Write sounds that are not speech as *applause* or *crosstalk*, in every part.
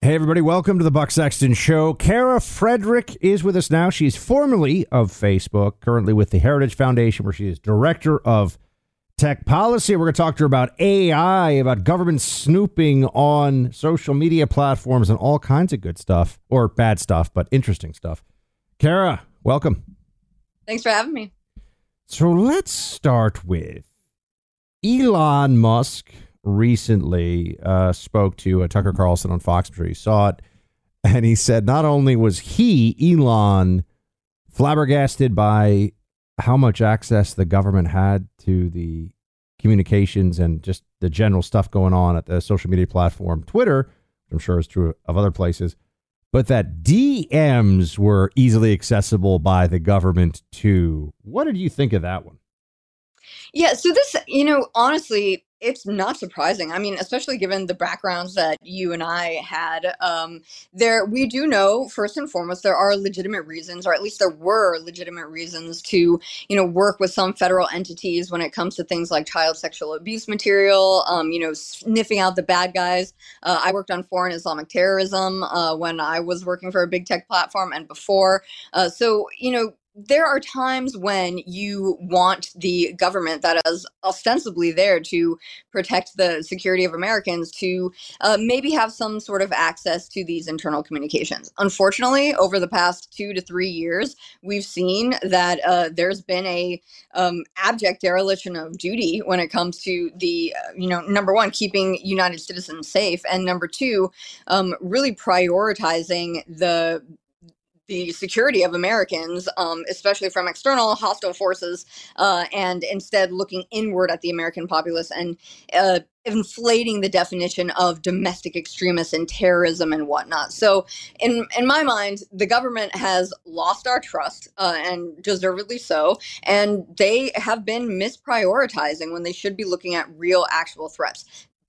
Hey, everybody, welcome to the Buck Sexton Show. Kara Frederick is with us now. She's formerly of Facebook, currently with the Heritage Foundation, where she is director of tech policy. We're going to talk to her about AI, about government snooping on social media platforms, and all kinds of good stuff, or bad stuff, but interesting stuff. Kara, welcome. Thanks for having me. So let's start with Elon Musk recently uh, spoke to uh, Tucker Carlson on Fox. Sure you saw it. And he said not only was he, Elon, flabbergasted by how much access the government had to the communications and just the general stuff going on at the social media platform Twitter, I'm sure is true of other places, but that DMs were easily accessible by the government too. What did you think of that one? Yeah, so this, you know, honestly, it's not surprising. I mean, especially given the backgrounds that you and I had. Um, there, we do know first and foremost there are legitimate reasons, or at least there were legitimate reasons to, you know, work with some federal entities when it comes to things like child sexual abuse material. Um, you know, sniffing out the bad guys. Uh, I worked on foreign Islamic terrorism uh, when I was working for a big tech platform and before. Uh, so, you know, there are times when you want the government that is ostensibly there to protect the security of Americans to uh, maybe have some sort of access to these internal communications. Unfortunately, over the past two to three years, we've seen that uh, there's been a um, abject dereliction of duty when it comes to the, uh, you know, number one, keeping United citizens safe, and number two, um, really prioritizing the the security of Americans, um, especially from external hostile forces, uh, and instead looking inward at the American populace and uh, inflating the definition of domestic extremists and terrorism and whatnot. So, in in my mind, the government has lost our trust, uh, and deservedly so. And they have been misprioritizing when they should be looking at real, actual threats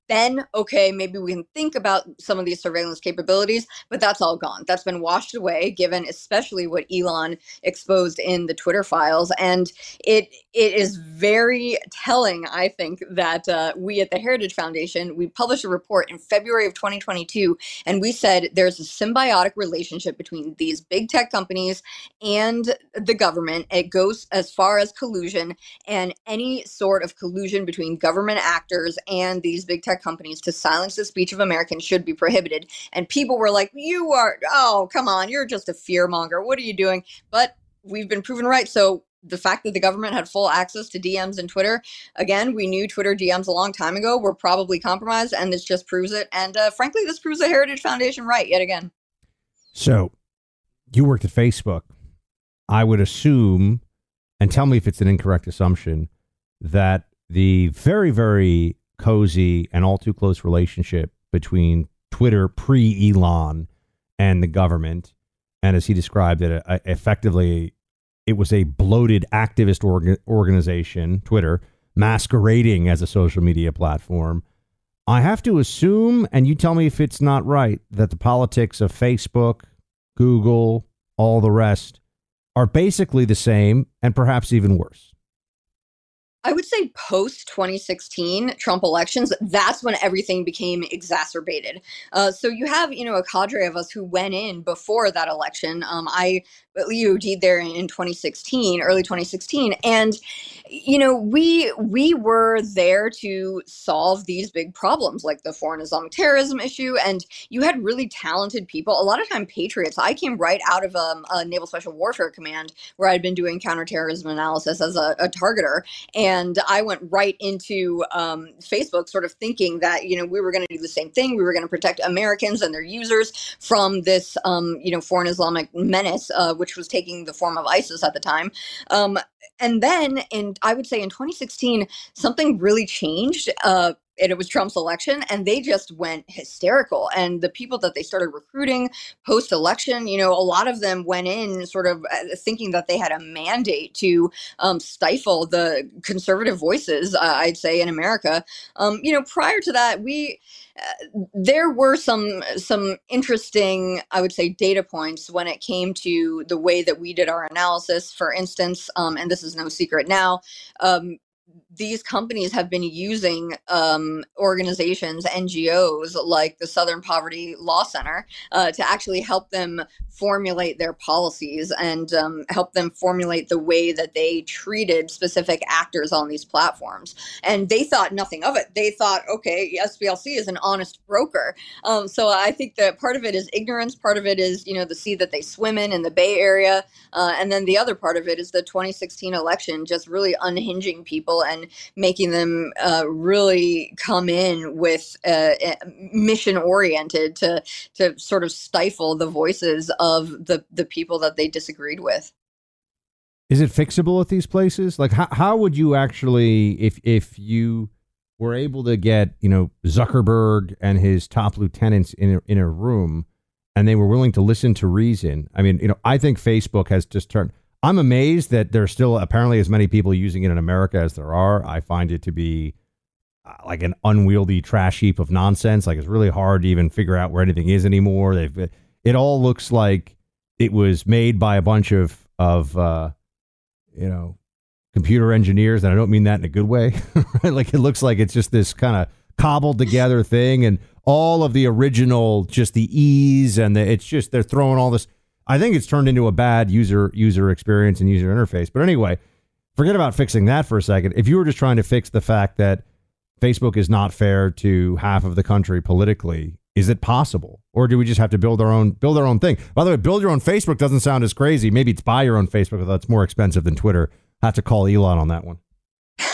then okay, maybe we can think about some of these surveillance capabilities, but that's all gone. That's been washed away, given especially what Elon exposed in the Twitter files, and it it is very telling. I think that uh, we at the Heritage Foundation we published a report in February of 2022, and we said there's a symbiotic relationship between these big tech companies and the government. It goes as far as collusion, and any sort of collusion between government actors and these big tech companies to silence the speech of Americans should be prohibited. And people were like, "You are, oh, come on, you're just a fear monger. What are you doing?" But we've been proven right. So the fact that the government had full access to DMs and Twitter, again, we knew Twitter DMs a long time ago were probably compromised, and this just proves it. And uh, frankly, this proves the Heritage Foundation right yet again. So, you worked at Facebook. I would assume, and tell me if it's an incorrect assumption, that the very, very cozy and all too close relationship between Twitter pre Elon and the government, and as he described it, uh, effectively, it was a bloated activist orga- organization, Twitter, masquerading as a social media platform. I have to assume, and you tell me if it's not right, that the politics of Facebook, Google, all the rest are basically the same and perhaps even worse. I would say post 2016 Trump elections, that's when everything became exacerbated. Uh, so you have, you know, a cadre of us who went in before that election. Um, I EOD there in 2016, early 2016, and you know we we were there to solve these big problems like the foreign Islamic terrorism issue, and you had really talented people. A lot of time patriots. I came right out of um, a Naval Special Warfare Command where I'd been doing counterterrorism analysis as a, a targeter, and I went right into um, Facebook, sort of thinking that you know we were going to do the same thing. We were going to protect Americans and their users from this um, you know foreign Islamic menace, uh, which was taking the form of ISIS at the time. Um, and then, in I would say in 2016, something really changed. Uh, and it was Trump's election, and they just went hysterical. And the people that they started recruiting post election, you know, a lot of them went in sort of uh, thinking that they had a mandate to um, stifle the conservative voices, uh, I'd say, in America. Um, you know, prior to that, we there were some some interesting, I would say, data points when it came to the way that we did our analysis. For instance, um, and this is no secret now, um, these companies have been using um, organizations, NGOs like the Southern Poverty Law Center, uh, to actually help them formulate their policies and um, help them formulate the way that they treated specific actors on these platforms. And they thought nothing of it. They thought, okay, SPLC is an honest broker. Um, so I think that part of it is ignorance. Part of it is, you know, the sea that they swim in in the Bay Area. Uh, and then the other part of it is the 2016 election just really unhinging people and making them uh, really come in with uh, mission oriented to to sort of stifle the voices of the the people that they disagreed with. Is it fixable at these places? Like how how would you actually if if you were able to get, you know, Zuckerberg and his top lieutenants in a, in a room and they were willing to listen to reason. I mean, you know, I think Facebook has just turned I'm amazed that there's still apparently as many people using it in America as there are. I find it to be uh, like an unwieldy trash heap of nonsense. Like it's really hard to even figure out where anything is anymore. They've it all looks like it was made by a bunch of of uh, you know computer engineers, and I don't mean that in a good way. *laughs* Like it looks like it's just this kind of cobbled together thing, and all of the original, just the ease and the, it's just they're throwing all this. I think it's turned into a bad user user experience and user interface. But anyway, forget about fixing that for a second. If you were just trying to fix the fact that Facebook is not fair to half of the country politically, is it possible, or do we just have to build our own build our own thing? By the way, build your own Facebook doesn't sound as crazy. Maybe it's buy your own Facebook, although it's more expensive than Twitter. I have to call Elon on that one.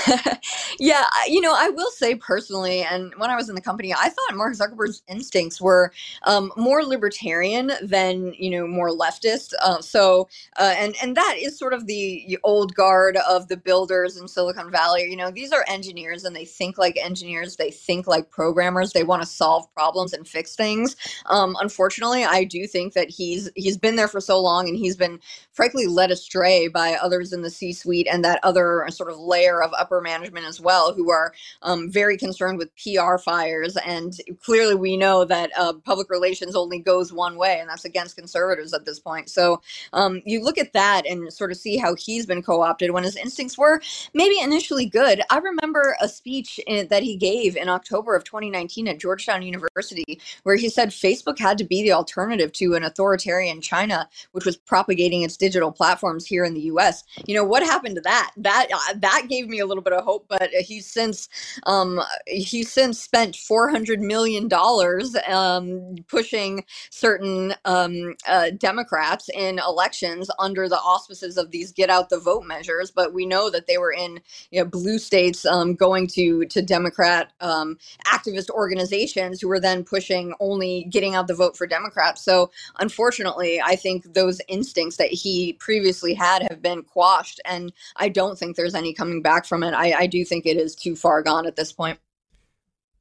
*laughs* yeah, you know, I will say personally, and when I was in the company, I thought Mark Zuckerberg's instincts were um, more libertarian than you know more leftist. Uh, so, uh, and and that is sort of the old guard of the builders in Silicon Valley. You know, these are engineers, and they think like engineers. They think like programmers. They want to solve problems and fix things. Um, unfortunately, I do think that he's he's been there for so long, and he's been frankly led astray by others in the C-suite and that other sort of layer of upper management as well, who are um, very concerned with PR fires. And clearly, we know that uh, public relations only goes one way, and that's against conservatives at this point. So um, you look at that and sort of see how he's been co opted when his instincts were maybe initially good. I remember a speech in, that he gave in October of 2019 at Georgetown University where he said Facebook had to be the alternative to an authoritarian China, which was propagating its digital platforms here in the US. You know, what happened to that? That uh, that gave me a little bit of hope, but he's since um, he's since spent four hundred million dollars um, pushing certain um, uh, Democrats in elections under the auspices of these get out the vote measures. But we know that they were in you know, blue states um, going to to Democrat um, activist organizations who were then pushing only getting out the vote for Democrats. So unfortunately, I think those instincts that he previously had have been quashed, and I don't think there's any coming back from it. I, I do think it is too far gone at this point.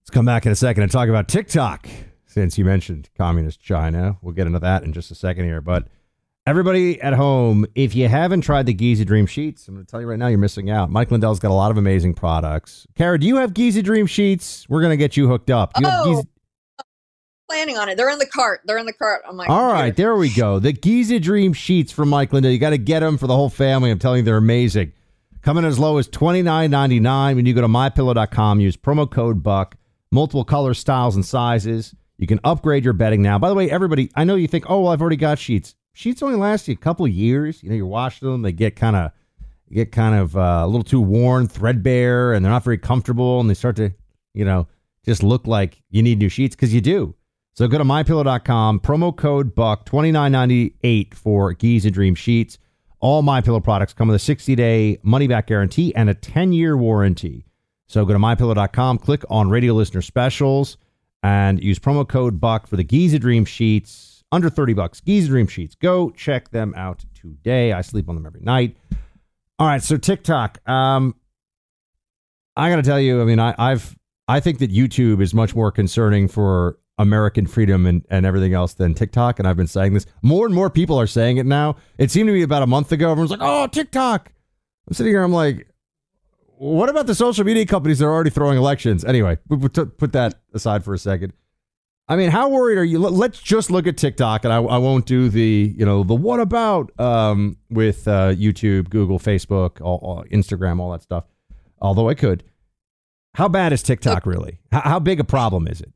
Let's come back in a second and talk about TikTok. Since you mentioned communist China, we'll get into that in just a second here. But everybody at home, if you haven't tried the Giza Dream Sheets, I'm going to tell you right now, you're missing out. Mike Lindell's got a lot of amazing products. Kara, do you have Giza Dream Sheets? We're going to get you hooked up. You oh. Giza- planning on it. They're in the cart. They're in the cart. I'm like, all right, there we go. The Giza Dream Sheets from Mike Lindell. You got to get them for the whole family. I'm telling you, they're amazing. Coming as low as $29.99 when you go to mypillow.com. Use promo code BUCK. Multiple colors, styles, and sizes. You can upgrade your bedding now. By the way, everybody, I know you think, oh, well, I've already got sheets. Sheets only last you a couple of years. You know, you're washing them, they get kind of get kind of uh, a little too worn, threadbare, and they're not very comfortable, and they start to, you know, just look like you need new sheets because you do. So go to mypillow.com, promo code BUCK, twenty nine ninety eight for Giza Dream Sheets. All my pillow products come with a 60 day money back guarantee and a 10 year warranty. So go to mypillow.com, click on radio listener specials, and use promo code BUCK for the Giza Dream Sheets. Under 30 bucks. Giza Dream Sheets. Go check them out today. I sleep on them every night. All right, so TikTok. Um, I got to tell you, I mean, I, I've I think that YouTube is much more concerning for American freedom and, and everything else than TikTok. And I've been saying this. More and more people are saying it now. It seemed to be about a month ago. Everyone's like, oh, TikTok. I'm sitting here, I'm like, what about the social media companies that are already throwing elections? Anyway, put that aside for a second. I mean, how worried are you? Let's just look at TikTok, and I, I won't do the you know the what about um, with uh, YouTube, Google, Facebook, all, all, Instagram, all that stuff. Although I could. How bad is TikTok really? How, how big a problem is it?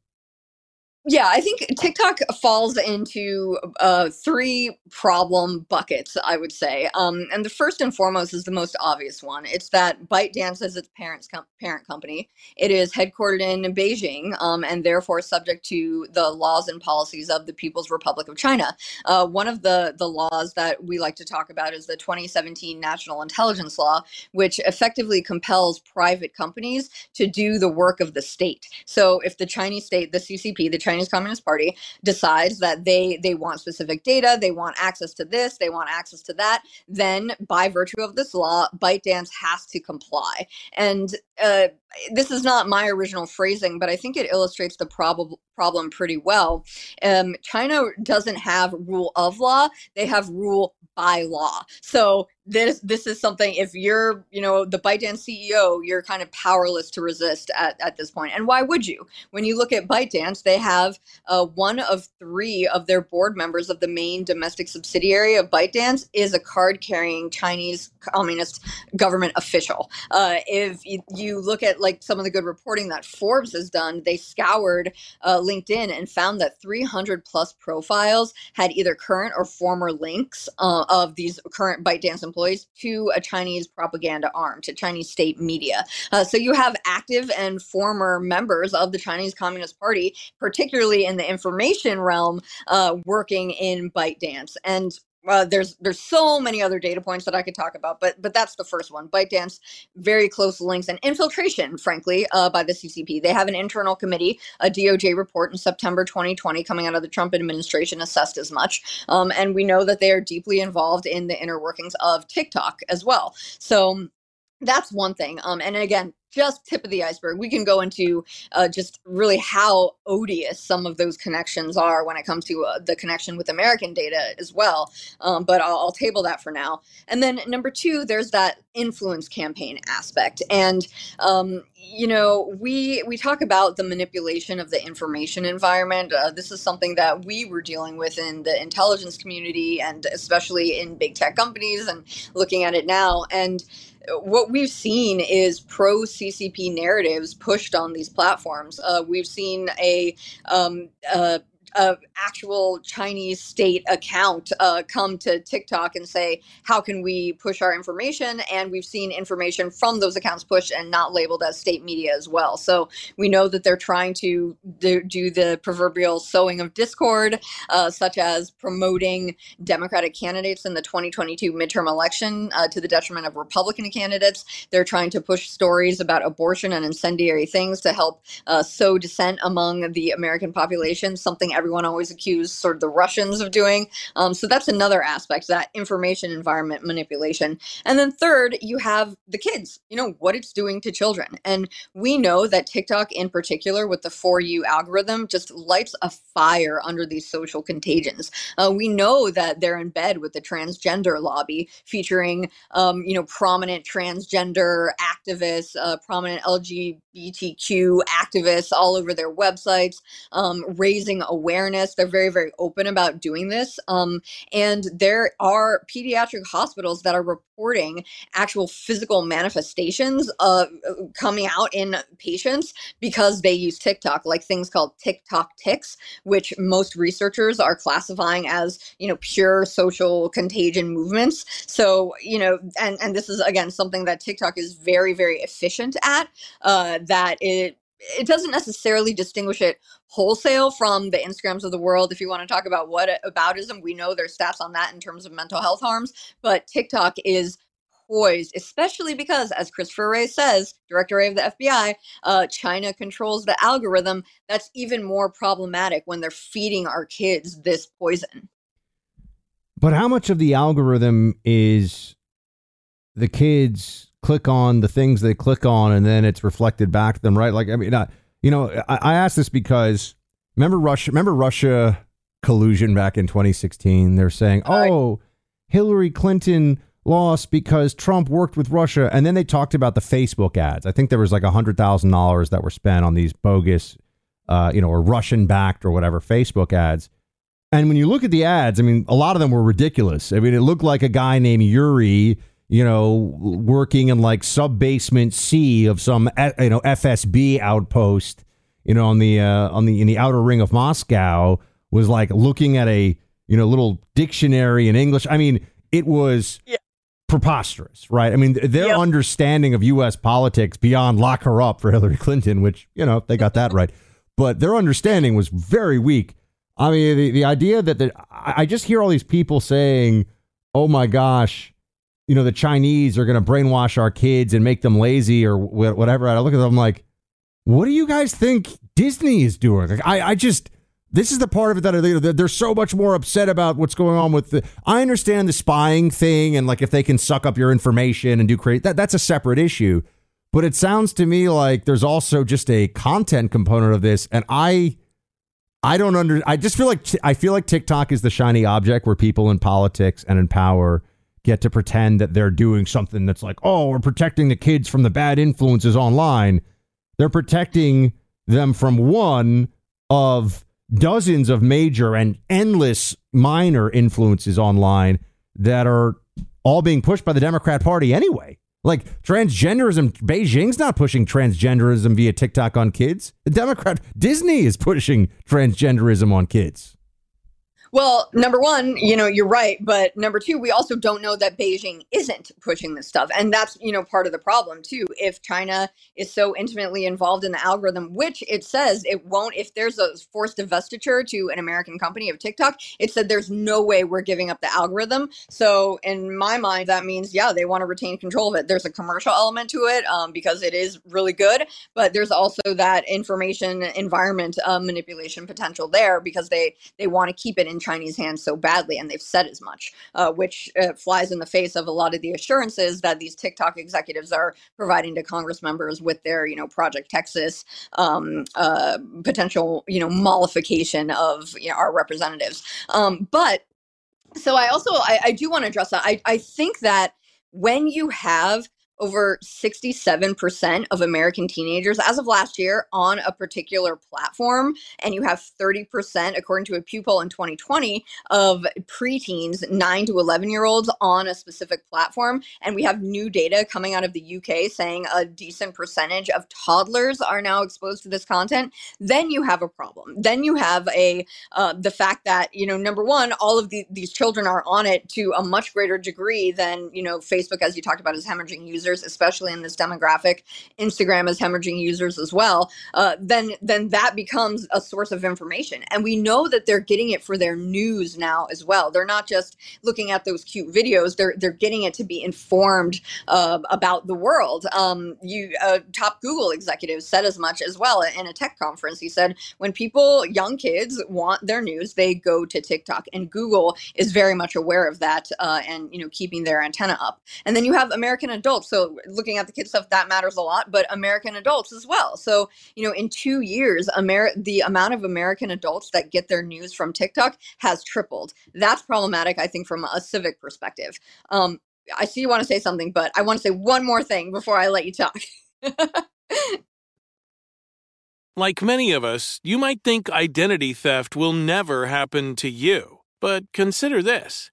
Yeah, I think TikTok falls into uh, three problem buckets, I would say. Um, and the first and foremost is the most obvious one. It's that ByteDance is its parent's com- parent company. It is headquartered in Beijing um, and therefore subject to the laws and policies of the People's Republic of China. Uh, one of the, the laws that we like to talk about is the 2017 National Intelligence Law, which effectively compels private companies to do the work of the state. So if the Chinese state, the CCP, the Chinese Chinese Communist Party decides that they they want specific data, they want access to this, they want access to that, then by virtue of this law, ByteDance has to comply. And uh, this is not my original phrasing, but I think it illustrates the prob- problem pretty well. Um, China doesn't have rule of law; they have rule by law. So this this is something if you're you know the ByteDance CEO, you're kind of powerless to resist at, at this point. And why would you? When you look at ByteDance, they have uh, one of three of their board members of the main domestic subsidiary of ByteDance is a card carrying Chinese communist government official. Uh, if you, look at like some of the good reporting that Forbes has done, they scoured uh, LinkedIn and found that 300 plus profiles had either current or former links uh, of these current ByteDance employees to a Chinese propaganda arm, to Chinese state media. Uh, so you have active and former members of the Chinese Communist Party, particularly in the information realm, uh, working in ByteDance. And uh, there's there's so many other data points that I could talk about, but but that's the first one. ByteDance, very close links and infiltration, frankly, uh, by the CCP. They have an internal committee, a DOJ report in September 2020 coming out of the Trump administration assessed as much, um, and we know that they are deeply involved in the inner workings of TikTok as well. So that's one thing. Um, and again, just tip of the iceberg. We can go into uh, just really how odious some of those connections are when it comes to uh, the connection with American data as well. Um, but I'll, I'll, table that for now. And then number two, there's that influence campaign aspect. And um, you know, we we talk about the manipulation of the information environment. Uh, this is something that we were dealing with in the intelligence community, and especially in big tech companies, and looking at it now. And what we've seen is pro CCP narratives pushed on these platforms. Uh, we've seen a um, uh, a actual Chinese state account uh, come to TikTok and say, "How can we push our information?" And we've seen information from those accounts pushed and not labeled as state media as well. So we know that they're trying to do, the proverbial sowing of discord, uh, such as promoting Democratic candidates in the 2022 midterm election uh, to the detriment of Republican candidates. They're trying to push stories about abortion and incendiary things to help uh, sow dissent among the American population. Something everyone always accused sort of the Russians of doing. Um, so that's another aspect, that information environment manipulation. And then third, you have the kids, you know, what it's doing to children. And we know that TikTok in particular with the For You algorithm just lights a fire under these social contagions. Uh, we know that they're in bed with the transgender lobby featuring, um, you know, prominent transgender activists, uh, prominent LGBTQ activists all over their websites, um, raising awareness awareness. They're very, very open about doing this. Um, and there are pediatric hospitals that are reporting actual physical manifestations uh, coming out in patients because they use TikTok, like things called TikTok ticks, which most researchers are classifying as, you know, pure social contagion movements. So, you know, and, and this is, again, something that TikTok is very, very efficient at, uh, that it it doesn't necessarily distinguish it wholesale from the Instagrams of the world. If you want to talk about what aboutism, we know there's stats on that in terms of mental health harms, but TikTok is poised, especially because, as Christopher Wray says, Director Wray of the FBI, uh, China controls the algorithm. That's even more problematic when they're feeding our kids this poison. But how much of the algorithm is the kids click on the things they click on, and then it's reflected back to them, right? Like, I mean, I, you know, I, I asked this because remember Russia, remember Russia collusion back in 2016? They're saying, oh, Hillary Clinton lost because Trump worked with Russia, and then they talked about the Facebook ads. I think there was like a hundred thousand dollars that were spent on these bogus, uh, you know, or Russian backed or whatever Facebook ads. And when you look at the ads, I mean, a lot of them were ridiculous. I mean, it looked like a guy named Yuri, you know, working in like sub basement C of some, eh, you know, FSB outpost, you know, on the uh, on the in the outer ring of Moscow, was like looking at a you know little dictionary in English. I mean, it was Yeah. preposterous, right? I mean, their Yep. understanding of U.S. politics beyond lock her up for Hillary Clinton, which you know they got that right, but their understanding was very weak. I mean, the, the idea that the, I I just hear all these people saying, "Oh my gosh, you know, the Chinese are going to brainwash our kids and make them lazy or wh- whatever." I look at them I'm like, "What do you guys think Disney is doing?" Like, I, I just this is the part of it that I- they're, they're so much more upset about what's going on with the. I understand the spying thing and like if they can suck up your information and do create that that's a separate issue. But it sounds to me like there's also just a content component of this, and I. I don't under. I just feel like I feel like TikTok is the shiny object where people in politics and in power get to pretend that they're doing something that's like, oh, we're protecting the kids from the bad influences online. They're protecting them from one of dozens of major and endless minor influences online that are all being pushed by the Democrat Party anyway. Like transgenderism, Beijing's not pushing transgenderism via TikTok on kids. The Democrat Disney is pushing transgenderism on kids. Well, number one, you know, you're right. But number two, we also don't know that Beijing isn't pushing this stuff. And that's, you know, part of the problem too. If China is so intimately involved in the algorithm, which it says it won't, if there's a forced divestiture to an American company of TikTok, it said there's no way we're giving up the algorithm. So in my mind, that means, yeah, they want to retain control of it. There's a commercial element to it um, because it is really good, but there's also that information environment uh, manipulation potential there because they, they want to keep it in Chinese hands so badly, and they've said as much, uh, which uh, flies in the face of a lot of the assurances that these TikTok executives are providing to Congress members with their, you know, Project Texas um, uh, potential, you know, mollification of you know, our representatives. Um, but so I also I, I do want to address that. I, I think that when you have over 67% of American teenagers as of last year on a particular platform, and you have 30%, according to a Pew poll in 2020, of preteens, 9 to 11 year olds on a specific platform. And we have new data coming out of the UK saying a decent percentage of toddlers are now exposed to this content. Then you have a problem. Then you have a uh, the fact that you know number one, all of the, these children are on it to a much greater degree than you know Facebook, as you talked about, is hemorrhaging users, especially in this demographic. Instagram is hemorrhaging users as well. Uh, then then that becomes a source of information, and we know that they're getting it for their news now as well. They're not just looking at those cute videos; they're they're getting it to be informed uh, about the world. Um, you uh, top Google executive said as much as well in a tech conference. He said when people, young kids, want their news, they go to TikTok, and Google is very much aware of that, uh, and you know keeping their antenna up. And then you have American adults. So looking at the kid stuff that matters a lot, but American adults as well. So you know in two years, Amer- the amount of American adults that get their news from TikTok has tripled. That's problematic, I think, from a civic perspective. Um, I see you want to say something, but I want to say one more thing before I let you talk. *laughs* Like many of us, you might think identity theft will never happen to you. But consider this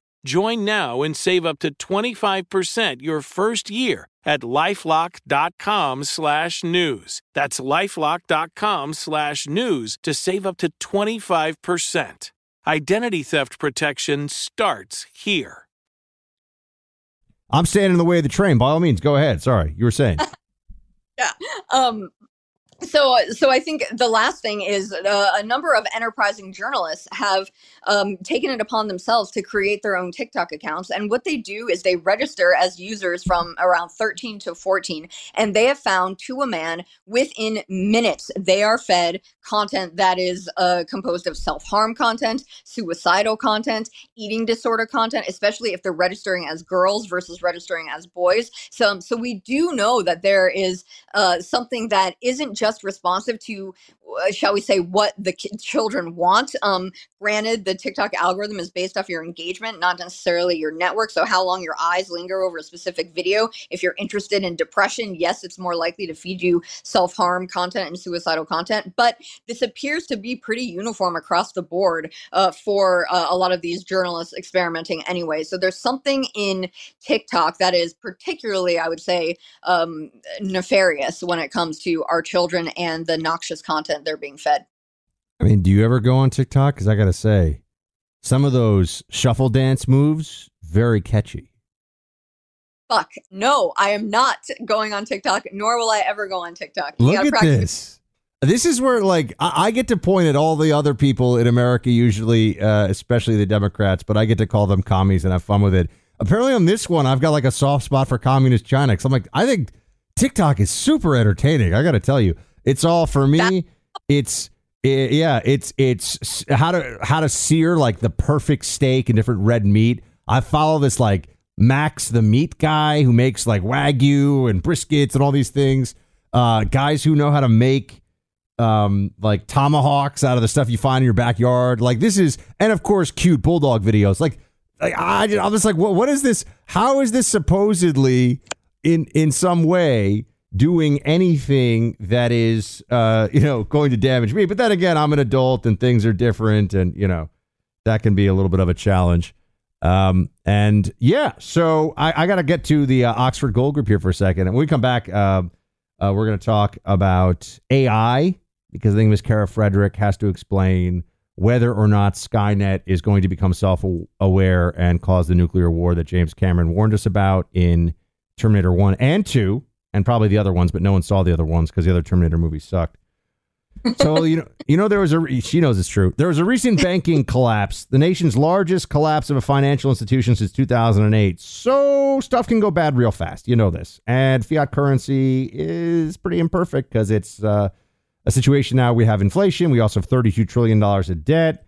Join now and save up to 25% your first year at lifelock.com slash news. That's lifelock.com slash news to save up to 25%. Identity theft protection starts here. I'm standing in the way of the train. By all means, go ahead. Sorry, you were saying. *laughs* yeah. Um, so so i think the last thing is uh, a number of enterprising journalists have um, taken it upon themselves to create their own tiktok accounts. And what they do is they register as users from around 13 to 14 and they have found to a man within minutes they are fed content that is uh, composed of self-harm content suicidal content eating disorder content especially if they're registering as girls versus registering as boys. So so we do know that there is uh, something that isn't just responsive to shall we say what the children want um granted the tiktok algorithm is based off your engagement not necessarily your network so how long your eyes linger over a specific video. If you're interested in depression yes it's more likely to feed you self-harm content and suicidal content but this appears to be pretty uniform across the board uh, for uh, a lot of these journalists experimenting anyway. So there's something in tiktok that is particularly i would say um, nefarious when it comes to our children and the noxious content they're being fed. I mean, do you ever go on TikTok? Because I got to say, some of those shuffle dance moves, very catchy. Fuck. No, I am not going on TikTok, nor will I ever go on TikTok. Look at practice- this. This is where, like, I, I, get to point at all the other people in America, usually, uh, especially the Democrats, but I get to call them commies and have fun with it. Apparently, on this one, I've got like a soft spot for communist China. Cause I'm like, I think TikTok is super entertaining. I got to tell you, it's all for me. That- it's it, yeah, it's it's how to how to sear like the perfect steak and different red meat. I follow this like Max the meat guy who makes like wagyu and briskets and all these things. Uh, guys who know how to make um, like tomahawks out of the stuff you find in your backyard. Like this is, and of course, cute bulldog videos. Like, like I, I was like, what, what is this? How is this supposedly in in some way doing anything that is uh *laughs* you know going to damage me. But then again i'm an adult and things are different and you know that can be a little bit of a challenge. Um and yeah so i, I got to get to the uh, oxford gold group here for a second. And when we come back uh, uh we're going to talk about ai because i think miss kara frederick has to explain whether or not skynet is going to become self-aware and cause the nuclear war that james cameron warned us about in terminator 1 and 2 and probably the other ones, but no one saw the other ones because the other Terminator movies sucked. So *laughs* you know, you know, there was a she knows it's true. There was a recent banking collapse, the nation's largest collapse of a financial institution since 2008. So stuff can go bad real fast. You know this, and fiat currency is pretty imperfect because it's uh, a situation now. We have inflation. We also have 32 trillion dollars of debt.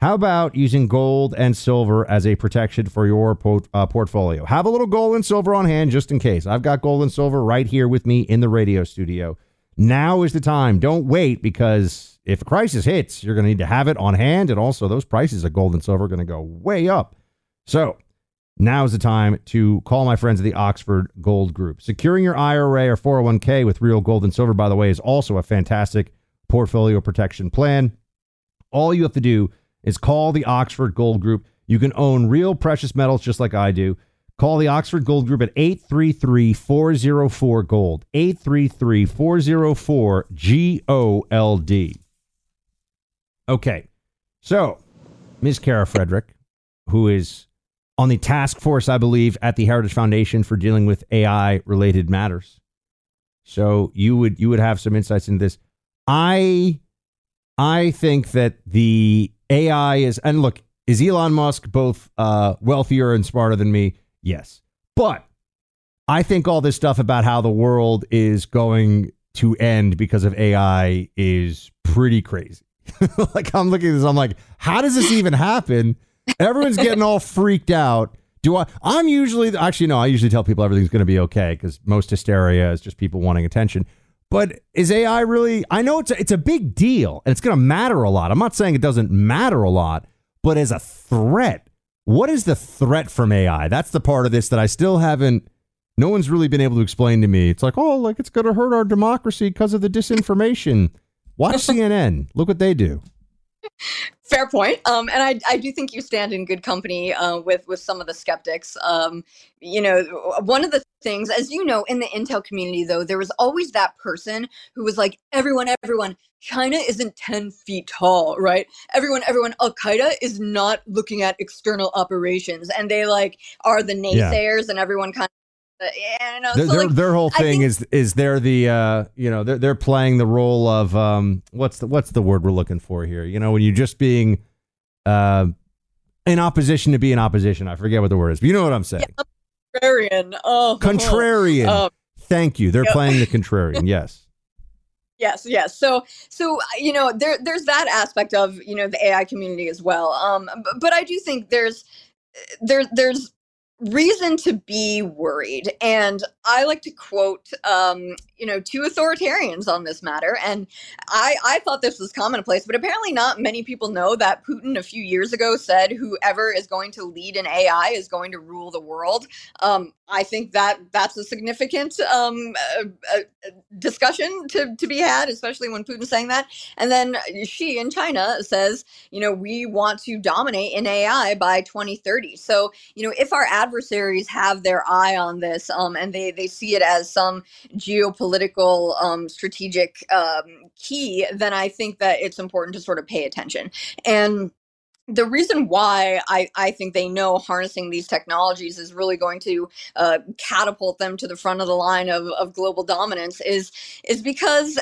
How about using gold and silver as a protection for your uh, portfolio? Have a little gold and silver on hand just in case. I've got gold and silver right here with me in the radio studio. Now is the time. Don't wait because if a crisis hits, you're going to need to have it on hand. And also, those prices of gold and silver are going to go way up. So, now is the time to call my friends at the Oxford Gold Group. Securing your IRA or 401k with real gold and silver, by the way, is also a fantastic portfolio protection plan. All you have to do is call the Oxford Gold Group. You can own real precious metals just like I do. Call the Oxford Gold Group at 833 404 Gold. 833 404 G O L D. Okay. So, Ms. Kara Frederick, who is on the task force, I believe, at the Heritage Foundation for dealing with AI related matters. So you would you would have some insights into this. I I think that the AI is, and look, is Elon Musk both uh, wealthier and smarter than me? Yes. But I think all this stuff about how the world is going to end because of AI is pretty crazy. *laughs* like, I'm looking at this, I'm like, how does this even happen? Everyone's getting all freaked out. Do I? I'm usually, actually, no, I usually tell people everything's going to be okay because most hysteria is just people wanting attention. But is AI really? I know it's a, it's a big deal and it's going to matter a lot. I'm not saying it doesn't matter a lot, but as a threat, what is the threat from AI? That's the part of this that I still haven't. No one's really been able to explain to me. It's like, oh, like it's going to hurt our democracy because of the disinformation. Watch *laughs* CNN. Look what they do. Fair point. Um, and I, I do think you stand in good company uh, with with some of the skeptics. Um, you know, one of the things, as you know, in the Intel community, though, there was always that person who was like, everyone, everyone, China isn't 10 feet tall, right? Everyone, everyone, Al Qaeda is not looking at external operations. And they like are the naysayers, yeah. and everyone kind of yeah, no, their, so, like, their whole thing think, is is they're the uh, you know they're they're playing the role of um, what's the what's the word we're looking for here? You know, when you're just being uh, in opposition to be in opposition. I forget what the word is, but you know what I'm saying. Yeah, contrarian. Oh, contrarian. Oh. Thank you. They're yep. playing the *laughs* contrarian. Yes. Yes, yes. So, so you know, there there's that aspect of you know the AI community as well. Um, but, but I do think there's there there's reason to be worried. And I like to quote, um, you know, two authoritarians on this matter. And I, I thought this was commonplace, but apparently not many people know that Putin a few years ago said whoever is going to lead an AI is going to rule the world. Um, I think that that's a significant um, uh, uh, discussion to, to be had, especially when Putin's saying that. And then Xi in China says, you know, we want to dominate in AI by 2030. So, you know, if our adversaries have their eye on this um, and they, they see it as some geopolitical um, strategic um, key, then I think that it's important to sort of pay attention. And the reason why I, I think they know harnessing these technologies is really going to uh, catapult them to the front of the line of, of global dominance is is because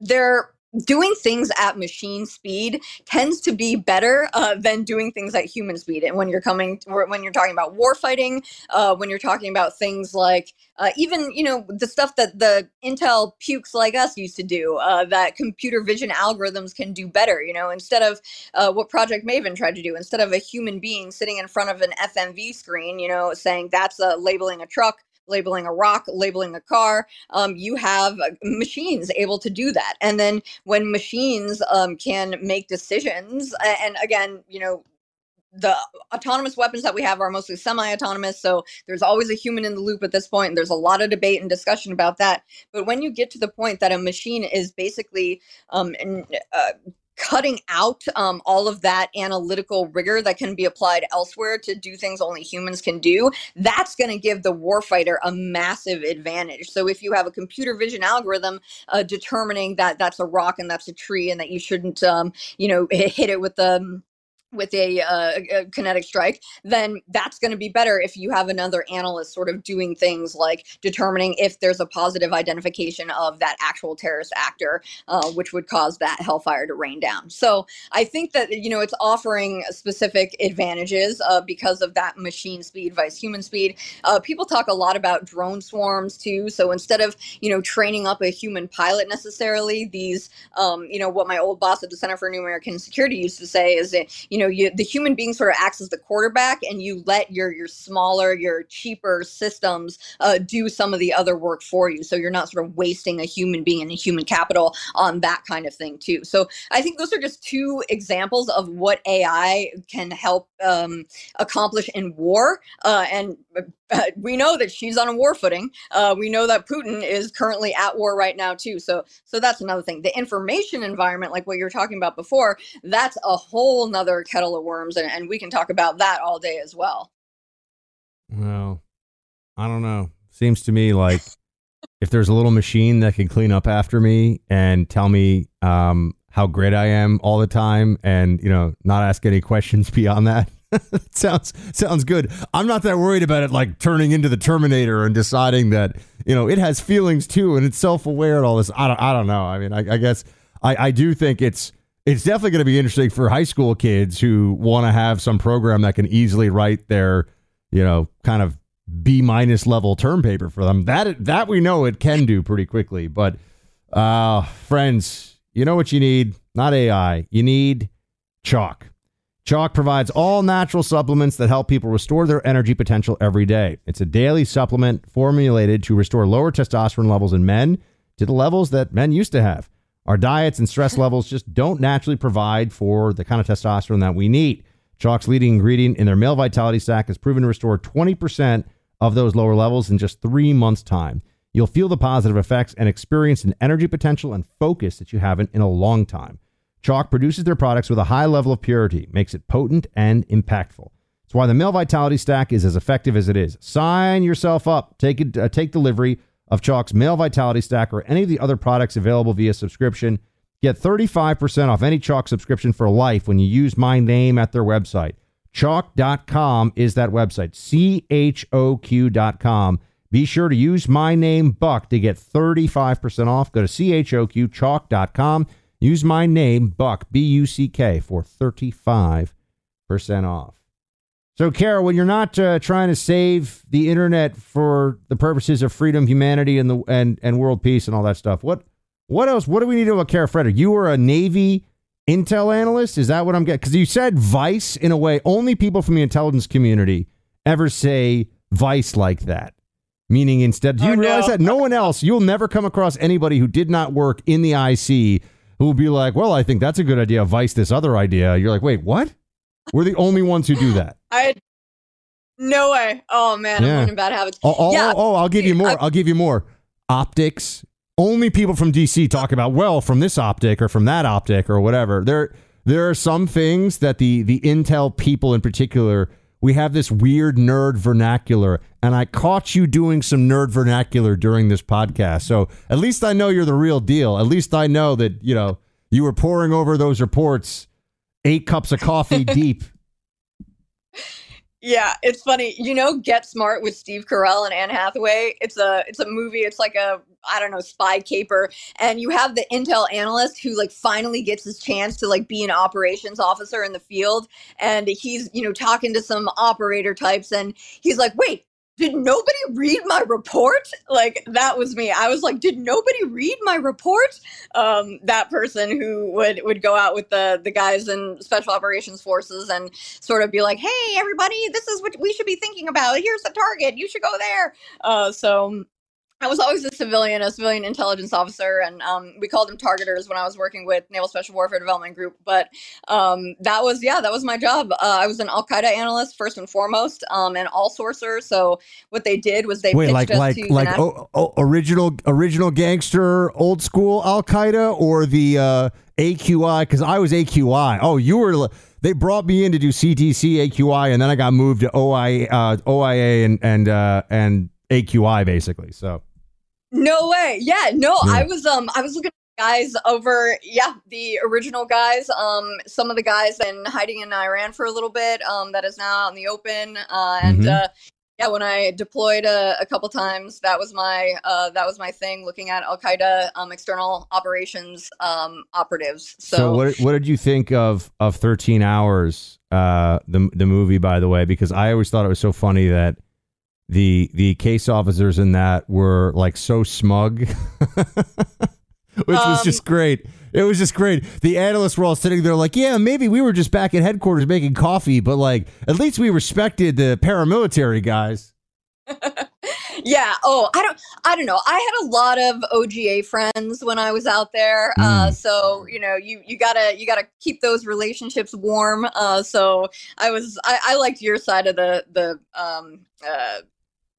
they're doing things at machine speed tends to be better uh, than doing things at human speed. And when you're coming, when you're talking about war fighting, uh, when you're talking about things like uh, even you know the stuff that the Intel pukes like us used to do, uh, that computer vision algorithms can do better. You know, instead of uh, what Project Maven tried to do, instead of a human being sitting in front of an FMV screen, you know, saying that's labeling a truck labeling a rock, labeling a car. Um, you have uh, machines able to do that. And then when machines um, can make decisions, and again, you know, the autonomous weapons that we have are mostly semi-autonomous so there's always a human in the loop at this point. and there's a lot of debate and discussion about that but when you get to the point that a machine is basically um, uh, cutting out um, all of that analytical rigor that can be applied elsewhere to do things only humans can do, that's going to give the warfighter a massive advantage. So if you have a computer vision algorithm uh, determining that that's a rock and that's a tree and that you shouldn't, um, you know, hit it with the um, with a, uh, a kinetic strike, then that's going to be better if you have another analyst sort of doing things like determining if there's a positive identification of that actual terrorist actor, uh, which would cause that hellfire to rain down. So I think that you know it's offering specific advantages uh, because of that machine speed vice human speed. Uh, people talk a lot about drone swarms too. So instead of you know training up a human pilot necessarily, these um, you know what my old boss at the Center for New American Security used to say is that you know, you the human being sort of acts as the quarterback, and you let your your smaller, your cheaper systems uh, do some of the other work for you. So you're not sort of wasting a human being and a human capital on that kind of thing too. So I think those are just two examples of what AI can help um, accomplish in war. Uh, and uh, we know that Xi's on a war footing. Uh, we know that Putin is currently at war right now too. So, so that's another thing. The information environment, like what you were talking about before, that's a whole nother kettle of worms, and, and we can talk about that all day as well. Well, I don't know. Seems to me like *laughs* if there's a little machine that can clean up after me and tell me um, how great I am all the time, and you know, not ask any questions *laughs* beyond that *laughs* sounds sounds good. I'm not that worried about it like turning into the Terminator and deciding that you know it has feelings too and it's self aware and all this. I don't I don't know. I mean, I, I guess I, I do think it's it's definitely going to be interesting for high school kids who want to have some program that can easily write their you know kind of B minus level term paper for them. That that we know it can do pretty quickly. But uh, friends, you know what you need? Not AI. You need Choq. Choq provides all natural supplements that help people restore their energy potential every day. It's a daily supplement formulated to restore lower testosterone levels in men to the levels that men used to have. Our diets and stress *laughs* levels just don't naturally provide for the kind of testosterone that we need. Choq's leading ingredient in their male vitality stack has proven to restore 20% of those lower levels in just three months' time. You'll feel the positive effects and experience an energy potential and focus that you haven't in a long time. Choq produces their products with a high level of purity, makes it potent and impactful. It's why the male vitality stack is as effective as it is. Sign yourself up. Take it, uh, take delivery of Choq's male vitality stack or any of the other products available via subscription. Get 35% off any Choq subscription for life when you use my name at their website. Choq.com is that website. C H O Q.com. Be sure to use my name Buck to get 35% off. Go to CHOQ choq.com. Use my name Buck B U C K for 35% off. So, Kara, when you're not uh, trying to save the internet for the purposes of freedom, humanity, and the and and world peace and all that stuff, what what else? What do we need to know about Kara Frederick? You were a Navy intel analyst. Is that what I'm getting? Because you said Vice in a way. Only people from the intelligence community ever say Vice like that. Meaning, instead, do you Oh, realize no. that no one else? You'll never come across anybody who did not work in the IC who will be like, "Well, I think that's a good idea. Vice this other idea." You're like, "Wait, what?" We're the only ones who do that. *laughs* I no way. Oh man, Yeah. I'm learning bad habits. Oh, oh, yeah, oh, oh I'll give you more. I- I'll give you more. Optics. Only people from DC talk about well from this optic or from that optic or whatever. There, there are some things that the the Intel people in particular. We have this weird nerd vernacular, and I caught you doing some nerd vernacular during this podcast. So at least I know you're the real deal. At least I know that you know you were pouring over those reports, eight cups of coffee *laughs* deep. Yeah, it's funny. You know, Get Smart with Steve Carell and Anne Hathaway. It's a it's a movie. It's like a I don't know spy caper, and you have the intel analyst who like finally gets his chance to like be an operations officer in the field, and he's you know talking to some operator types, and he's like, "Wait, did nobody read my report?" Like that was me. I was like, "Did nobody read my report?" Um, that person who would would go out with the the guys in special operations forces and sort of be like, "Hey, everybody, this is what we should be thinking about. Here's the target. You should go there." Uh, so I was always a civilian, a civilian intelligence officer, and um, we called them targeters when I was working with Naval Special Warfare Development Group. But um, that was, yeah, that was my job. Uh, I was an Al Qaeda analyst first and foremost, um, and all sourcer. So what they did was they Wait, like us like to like oh, oh, original original gangster, old school Al Qaeda, or the uh, AQI? Because I was AQI. Oh, you were. They brought me in to do CTC AQI, and then I got moved to OI, uh, OIA and and uh, and AQI basically. So No way. Yeah, no, Yeah. I was um I was looking guys over yeah, the original guys, um some of the guys been hiding in Iran for a little bit, um that is now out in the open. Uh and Mhm. uh yeah, when I deployed a, a couple times, that was my uh that was my thing looking at Al Qaeda um external operations um operatives. So, so, what what did you think of of Thirteen Hours, uh, the the movie? By the way, because I always thought it was so funny that the the case officers in that were like so smug, *laughs* which was Um, just great. It was just great. The analysts were all sitting there like, yeah, maybe we were just back at headquarters making coffee, but like at least we respected the paramilitary guys. *laughs* yeah oh i don't i don't know i had a lot of oga friends when i was out there uh Mm. so you know you you gotta you gotta keep those relationships warm uh so i was i, I liked your side of the the um uh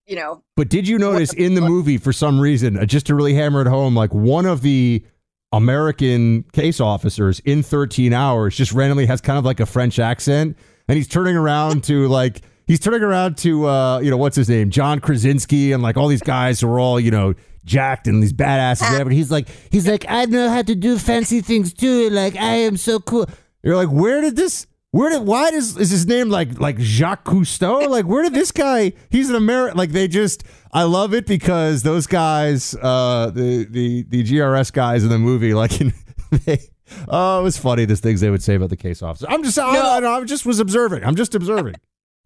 you know But did you notice in the movie, for some reason, uh, just to really hammer it home, like one of the American case officers in 13 hours just randomly has kind of like a French accent, and he's turning around to like he's turning around to uh, you know what's his name, John Krasinski, and like all these guys who are all you know jacked and these badasses, and whatever. He's like he's like I know how to do fancy things too, like I am so cool. You're like, where did this? Where did why does is his name like like Jacques Cousteau? Like where did this guy? He's an American. Like they just I love it because those guys, uh, the the the GRS guys in the movie, like *laughs* they. Oh, it was funny. The things they would say about the case officer. I'm just, I, I, I just was observing. I'm just observing.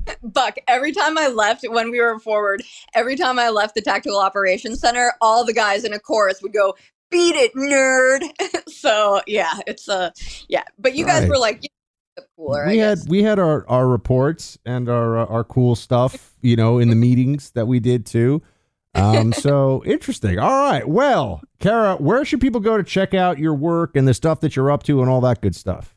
*laughs* buck every time i left when we were forward every time i left the tactical operations center all the guys in a chorus would go beat it nerd *laughs* so yeah it's uh yeah but you guys were like yeah, cooler we had we had our our reports and our uh, our cool stuff, you know, in the *laughs* meetings that we did too. Um, *laughs* so interesting. All right. Well, Kara, where should people go to check out your work and the stuff that you're up to and all that good stuff?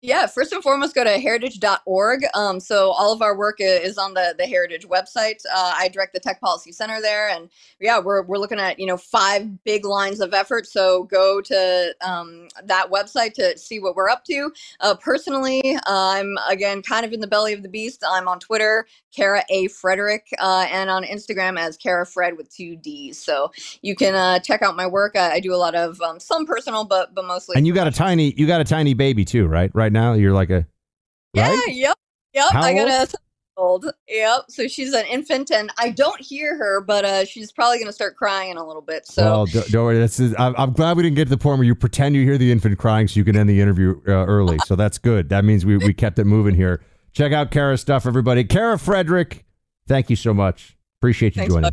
Yeah, first and foremost, go to heritage.org. Um, so all of our work is on the, the Heritage website. Uh, I direct the Tech Policy Center there, and yeah, we're, we're looking at you know five big lines of effort. So go to um, that website to see what we're up to. Uh, personally, uh, I'm again kind of in the belly of the beast. I'm on Twitter, Kara A Frederick, uh, and on Instagram as Kara Fred with two D's. So you can uh, check out my work. I, I do a lot of um, some personal, but but mostly. And you got a tiny you got a tiny baby too, right? Right now you're like a yeah, right? yep, yep. How I got old? a old. Yep. So she's an infant, and I don't hear her, but uh, she's probably gonna start crying a little bit. So well, don't, don't worry. That's I'm, I'm glad we didn't get to the point where you pretend you hear the infant crying so you can end the interview uh, early. So that's good. That means we we kept it moving here. Check out Kara's stuff, everybody. Kara Frederick, thank you so much. Appreciate you Thanks, joining.